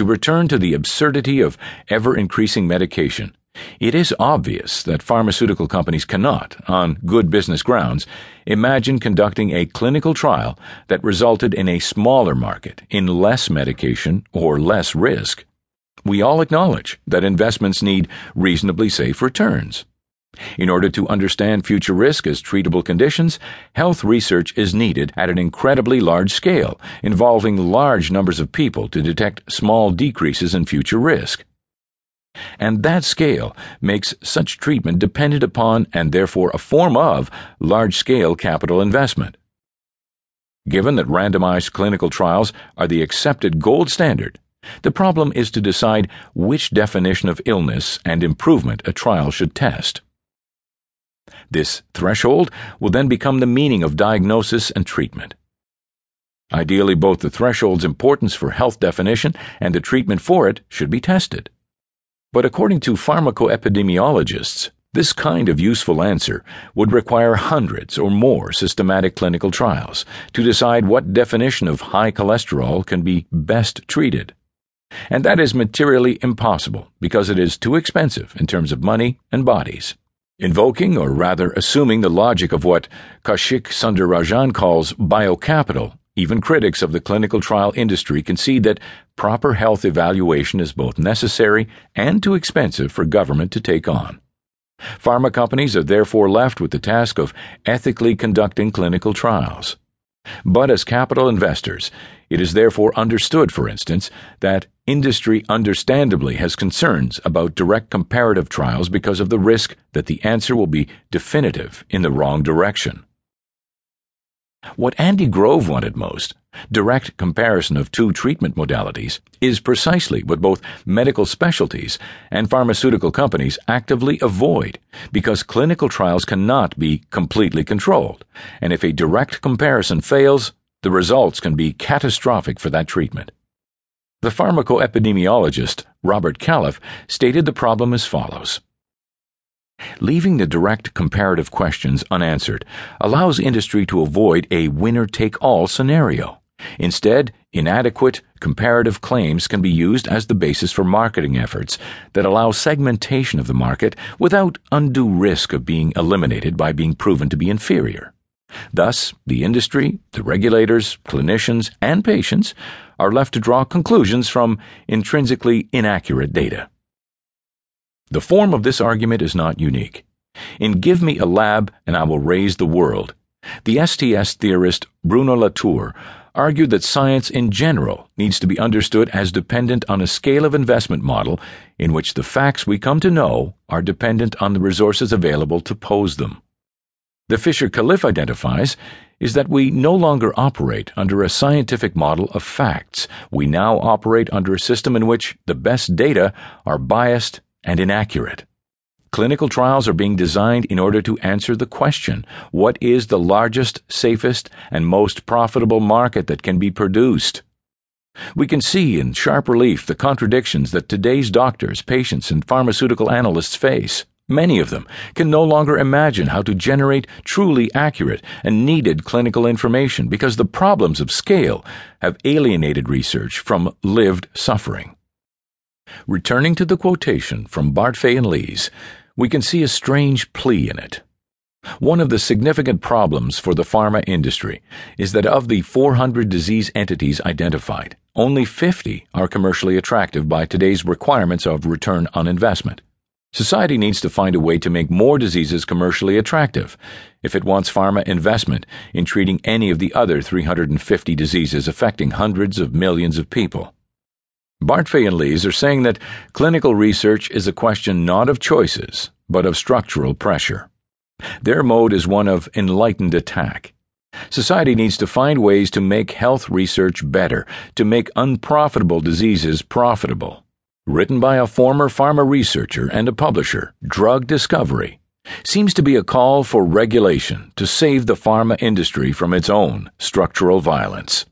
to return to the absurdity of ever increasing medication, it is obvious that pharmaceutical companies cannot, on good business grounds, imagine conducting a clinical trial that resulted in a smaller market, in less medication, or less risk. We all acknowledge that investments need reasonably safe returns. In order to understand future risk as treatable conditions, health research is needed at an incredibly large scale, involving large numbers of people to detect small decreases in future risk. And that scale makes such treatment dependent upon and therefore a form of large scale capital investment. Given that randomized clinical trials are the accepted gold standard, the problem is to decide which definition of illness and improvement a trial should test. This threshold will then become the meaning of diagnosis and treatment. Ideally, both the threshold's importance for health definition and the treatment for it should be tested. But according to pharmacoepidemiologists, this kind of useful answer would require hundreds or more systematic clinical trials to decide what definition of high cholesterol can be best treated. And that is materially impossible because it is too expensive in terms of money and bodies. Invoking, or rather assuming, the logic of what Kaushik Sunder Rajan calls biocapital, even critics of the clinical trial industry concede that proper health evaluation is both necessary and too expensive for government to take on. Pharma companies are therefore left with the task of ethically conducting clinical trials. But as capital investors, it is therefore understood, for instance, that industry understandably has concerns about direct comparative trials because of the risk that the answer will be definitive in the wrong direction. What Andy Grove wanted most, direct comparison of two treatment modalities, is precisely what both medical specialties and pharmaceutical companies actively avoid because clinical trials cannot be completely controlled, and if a direct comparison fails, the results can be catastrophic for that treatment. The pharmacoepidemiologist Robert Califf stated the problem as follows leaving the direct comparative questions unanswered allows industry to avoid a winner take all scenario. Instead, inadequate comparative claims can be used as the basis for marketing efforts that allow segmentation of the market without undue risk of being eliminated by being proven to be inferior. Thus, the industry, the regulators, clinicians, and patients are left to draw conclusions from intrinsically inaccurate data. The form of this argument is not unique. In Give Me a Lab and I Will Raise the World, the STS theorist Bruno Latour argued that science in general needs to be understood as dependent on a scale of investment model in which the facts we come to know are dependent on the resources available to pose them. The Fisher Califf identifies is that we no longer operate under a scientific model of facts. We now operate under a system in which the best data are biased and inaccurate. Clinical trials are being designed in order to answer the question what is the largest, safest, and most profitable market that can be produced? We can see in sharp relief the contradictions that today's doctors, patients, and pharmaceutical analysts face. Many of them can no longer imagine how to generate truly accurate and needed clinical information because the problems of scale have alienated research from lived suffering. Returning to the quotation from Bartfai and Lees, we can see a strange plea in it. One of the significant problems for the pharma industry is that of the 400 disease entities identified, only 50 are commercially attractive by today's requirements of return on investment. Society needs to find a way to make more diseases commercially attractive if it wants pharma investment in treating any of the other 350 diseases affecting hundreds of millions of people. Bartfai and Lees are saying that clinical research is a question not of choices, but of structural pressure. Their mode is one of enlightened attack. Society needs to find ways to make health research better, to make unprofitable diseases profitable. Written by a former pharma researcher and a publisher, Drug Discovery, seems to be a call for regulation to save the pharma industry from its own structural violence.